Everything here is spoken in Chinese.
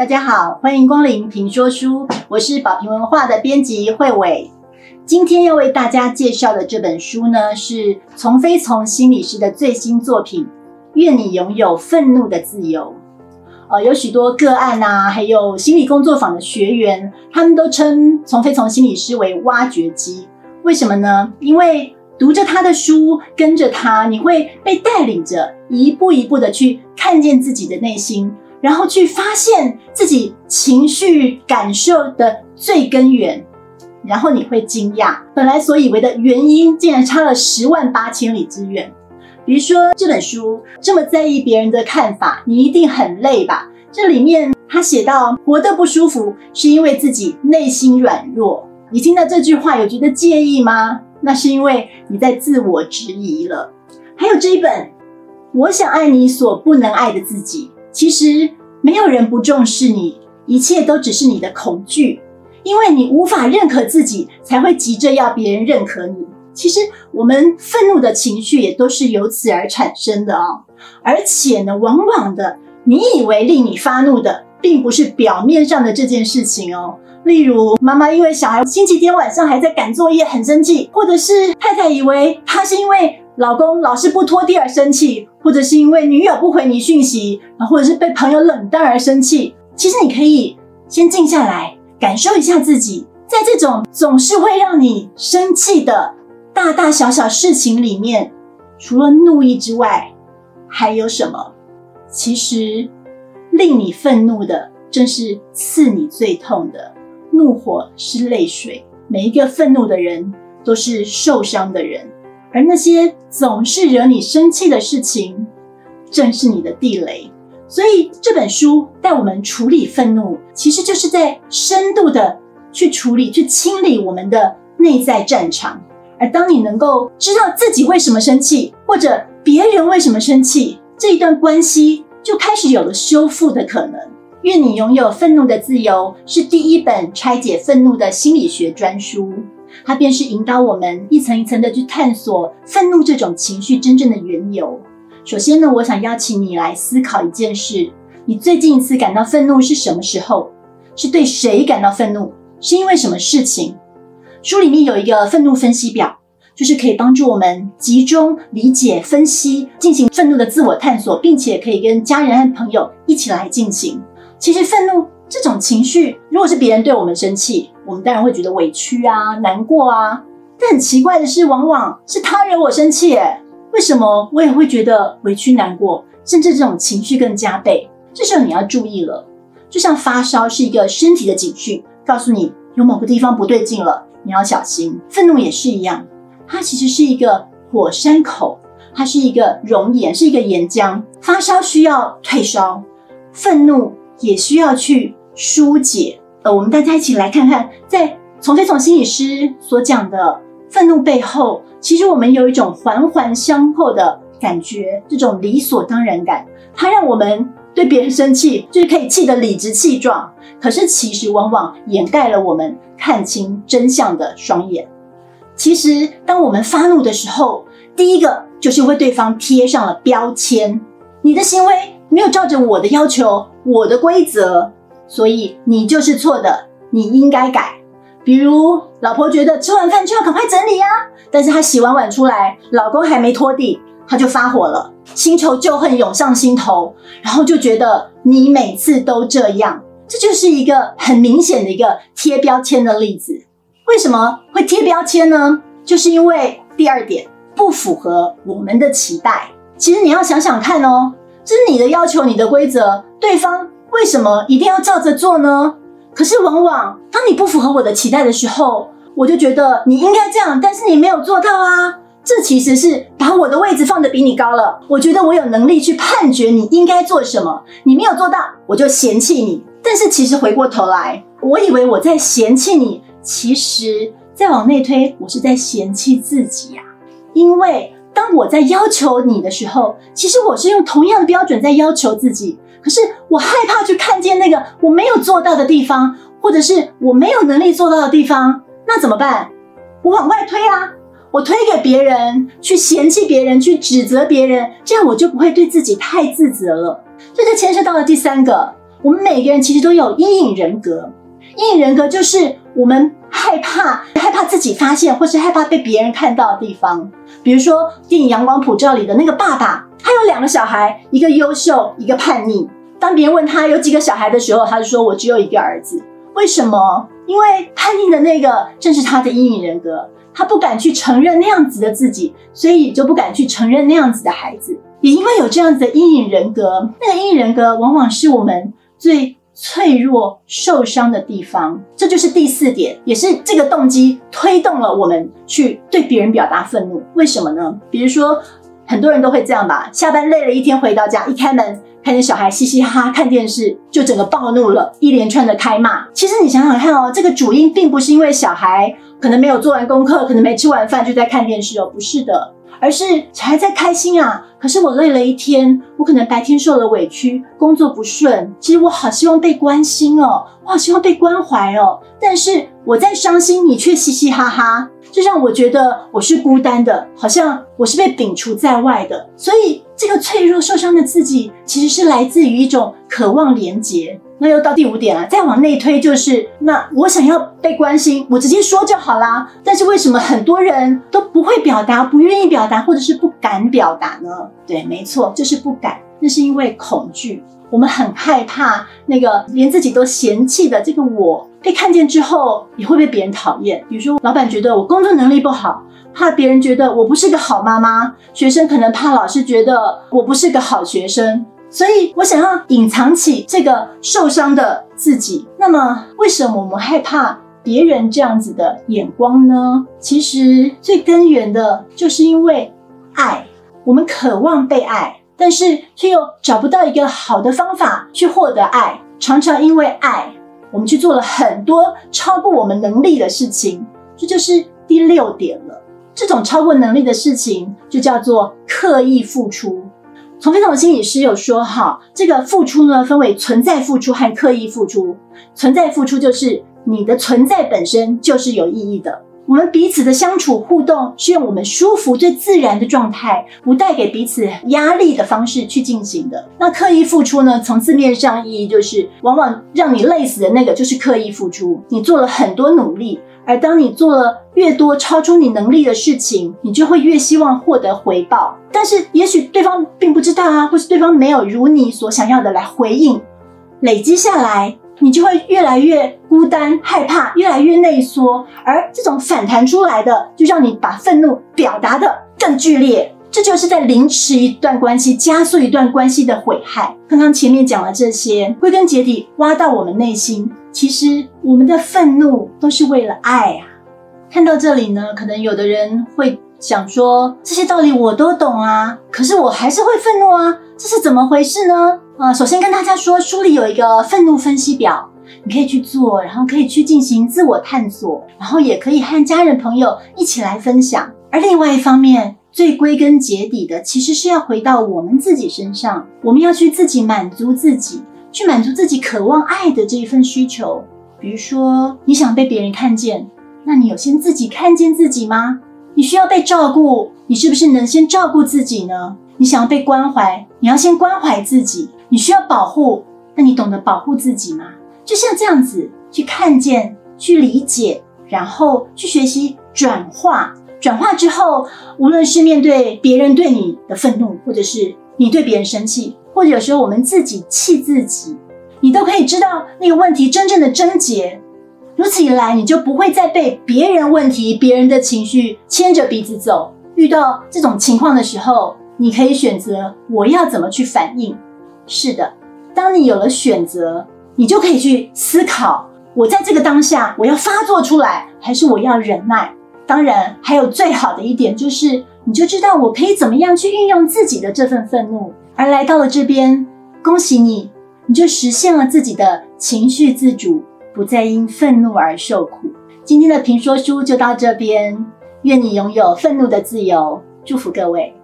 大家好，欢迎光临评说书，我是宝瓶文化的编辑慧伟。今天要为大家介绍的这本书呢，是从飞从心理师的最新作品《愿你拥有愤怒的自由》。呃，有许多个案啊，还有心理工作坊的学员，他们都称从飞从心理师为挖掘机。为什么呢？因为读着他的书，跟着他，你会被带领着一步一步的去看见自己的内心。然后去发现自己情绪感受的最根源，然后你会惊讶，本来所以为的原因，竟然差了十万八千里之远。比如说这本书这么在意别人的看法，你一定很累吧？这里面他写到，活得不舒服是因为自己内心软弱。你听到这句话有觉得介意吗？那是因为你在自我质疑了。还有这一本，我想爱你所不能爱的自己。其实没有人不重视你，一切都只是你的恐惧，因为你无法认可自己，才会急着要别人认可你。其实我们愤怒的情绪也都是由此而产生的哦。而且呢，往往的，你以为令你发怒的，并不是表面上的这件事情哦。例如，妈妈因为小孩星期天晚上还在赶作业很生气，或者是太太以为他是因为老公老是不拖地而生气。或者是因为女友不回你讯息，啊，或者是被朋友冷淡而生气。其实你可以先静下来，感受一下自己，在这种总是会让你生气的大大小小事情里面，除了怒意之外，还有什么？其实令你愤怒的，正是刺你最痛的。怒火是泪水，每一个愤怒的人都是受伤的人。而那些总是惹你生气的事情，正是你的地雷。所以这本书带我们处理愤怒，其实就是在深度的去处理、去清理我们的内在战场。而当你能够知道自己为什么生气，或者别人为什么生气，这一段关系就开始有了修复的可能。愿你拥有愤怒的自由，是第一本拆解愤怒的心理学专书。它便是引导我们一层一层的去探索愤怒这种情绪真正的缘由。首先呢，我想邀请你来思考一件事：你最近一次感到愤怒是什么时候？是对谁感到愤怒？是因为什么事情？书里面有一个愤怒分析表，就是可以帮助我们集中理解、分析、进行愤怒的自我探索，并且可以跟家人和朋友一起来进行。其实愤怒。这种情绪，如果是别人对我们生气，我们当然会觉得委屈啊、难过啊。但很奇怪的是，往往是他惹我生气，哎，为什么我也会觉得委屈、难过，甚至这种情绪更加倍？这时候你要注意了，就像发烧是一个身体的警讯，告诉你有某个地方不对劲了，你要小心。愤怒也是一样，它其实是一个火山口，它是一个熔岩，是一个岩浆。发烧需要退烧，愤怒也需要去。疏解，呃，我们大家一起来看看，在从飞从心理师所讲的愤怒背后，其实我们有一种环环相扣的感觉，这种理所当然感，它让我们对别人生气，就是可以气得理直气壮。可是其实往往掩盖了我们看清真相的双眼。其实当我们发怒的时候，第一个就是为对方贴上了标签，你的行为没有照着我的要求，我的规则。所以你就是错的，你应该改。比如老婆觉得吃完饭就要赶快整理呀，但是她洗完碗出来，老公还没拖地，她就发火了，新仇旧恨涌上心头，然后就觉得你每次都这样，这就是一个很明显的一个贴标签的例子。为什么会贴标签呢？就是因为第二点不符合我们的期待。其实你要想想看哦，这是你的要求，你的规则，对方。为什么一定要照着做呢？可是往往当你不符合我的期待的时候，我就觉得你应该这样，但是你没有做到啊！这其实是把我的位置放得比你高了。我觉得我有能力去判决你应该做什么，你没有做到，我就嫌弃你。但是其实回过头来，我以为我在嫌弃你，其实再往内推，我是在嫌弃自己呀。因为当我在要求你的时候，其实我是用同样的标准在要求自己。可是我害怕去看见那个我没有做到的地方，或者是我没有能力做到的地方，那怎么办？我往外推啊，我推给别人，去嫌弃别人，去指责别人，这样我就不会对自己太自责了。这就牵涉到了第三个，我们每个人其实都有阴影人格。阴影人格就是我们害怕害怕自己发现，或是害怕被别人看到的地方。比如说电影《阳光普照》里的那个爸爸，有两个小孩，一个优秀，一个叛逆。当别人问他有几个小孩的时候，他就说：“我只有一个儿子。”为什么？因为叛逆的那个正是他的阴影人格，他不敢去承认那样子的自己，所以就不敢去承认那样子的孩子。也因为有这样子的阴影人格，那个阴影人格往往是我们最脆弱、受伤的地方。这就是第四点，也是这个动机推动了我们去对别人表达愤怒。为什么呢？比如说，很多人都会这样吧：下班累了一天回到家，一开门。看见小孩嘻嘻哈哈看电视，就整个暴怒了，一连串的开骂。其实你想想看哦，这个主因并不是因为小孩可能没有做完功课，可能没吃完饭就在看电视哦，不是的，而是小孩在开心啊。可是我累了一天，我可能白天受了委屈，工作不顺，其实我好希望被关心哦，我好希望被关怀哦。但是我在伤心，你却嘻嘻哈哈。就让我觉得我是孤单的，好像我是被摒除在外的。所以，这个脆弱受伤的自己，其实是来自于一种渴望连结。那又到第五点了，再往内推，就是那我想要被关心，我直接说就好啦。但是为什么很多人都不会表达，不愿意表达，或者是不敢表达呢？对，没错，就是不敢。那是因为恐惧。我们很害怕那个连自己都嫌弃的这个我被看见之后，也会被别人讨厌。比如说，老板觉得我工作能力不好，怕别人觉得我不是个好妈妈；学生可能怕老师觉得我不是个好学生。所以我想要隐藏起这个受伤的自己。那么，为什么我们害怕别人这样子的眼光呢？其实最根源的就是因为爱，我们渴望被爱。但是却又找不到一个好的方法去获得爱，常常因为爱，我们去做了很多超过我们能力的事情，这就是第六点了。这种超过能力的事情就叫做刻意付出。从飞总心理师有说，哈，这个付出呢分为存在付出和刻意付出。存在付出就是你的存在本身就是有意义的。我们彼此的相处互动是用我们舒服、最自然的状态，不带给彼此压力的方式去进行的。那刻意付出呢？从字面上意义就是，往往让你累死的那个就是刻意付出。你做了很多努力，而当你做了越多超出你能力的事情，你就会越希望获得回报。但是也许对方并不知道啊，或是对方没有如你所想要的来回应，累积下来。你就会越来越孤单、害怕，越来越内缩，而这种反弹出来的，就让你把愤怒表达的更剧烈。这就是在凌迟一段关系，加速一段关系的毁害。刚刚前面讲了这些，归根结底挖到我们内心，其实我们的愤怒都是为了爱啊。看到这里呢，可能有的人会想说，这些道理我都懂啊，可是我还是会愤怒啊，这是怎么回事呢？呃，首先跟大家说，书里有一个愤怒分析表，你可以去做，然后可以去进行自我探索，然后也可以和家人朋友一起来分享。而另外一方面，最归根结底的，其实是要回到我们自己身上，我们要去自己满足自己，去满足自己渴望爱的这一份需求。比如说，你想被别人看见，那你有先自己看见自己吗？你需要被照顾，你是不是能先照顾自己呢？你想要被关怀，你要先关怀自己。你需要保护，那你懂得保护自己吗？就像这样子去看见、去理解，然后去学习转化。转化之后，无论是面对别人对你的愤怒，或者是你对别人生气，或者有时候我们自己气自己，你都可以知道那个问题真正的症结。如此一来，你就不会再被别人问题、别人的情绪牵着鼻子走。遇到这种情况的时候，你可以选择我要怎么去反应。是的，当你有了选择，你就可以去思考：我在这个当下，我要发作出来，还是我要忍耐？当然，还有最好的一点就是，你就知道我可以怎么样去运用自己的这份愤怒。而来到了这边，恭喜你，你就实现了自己的情绪自主，不再因愤怒而受苦。今天的评说书就到这边，愿你拥有愤怒的自由，祝福各位。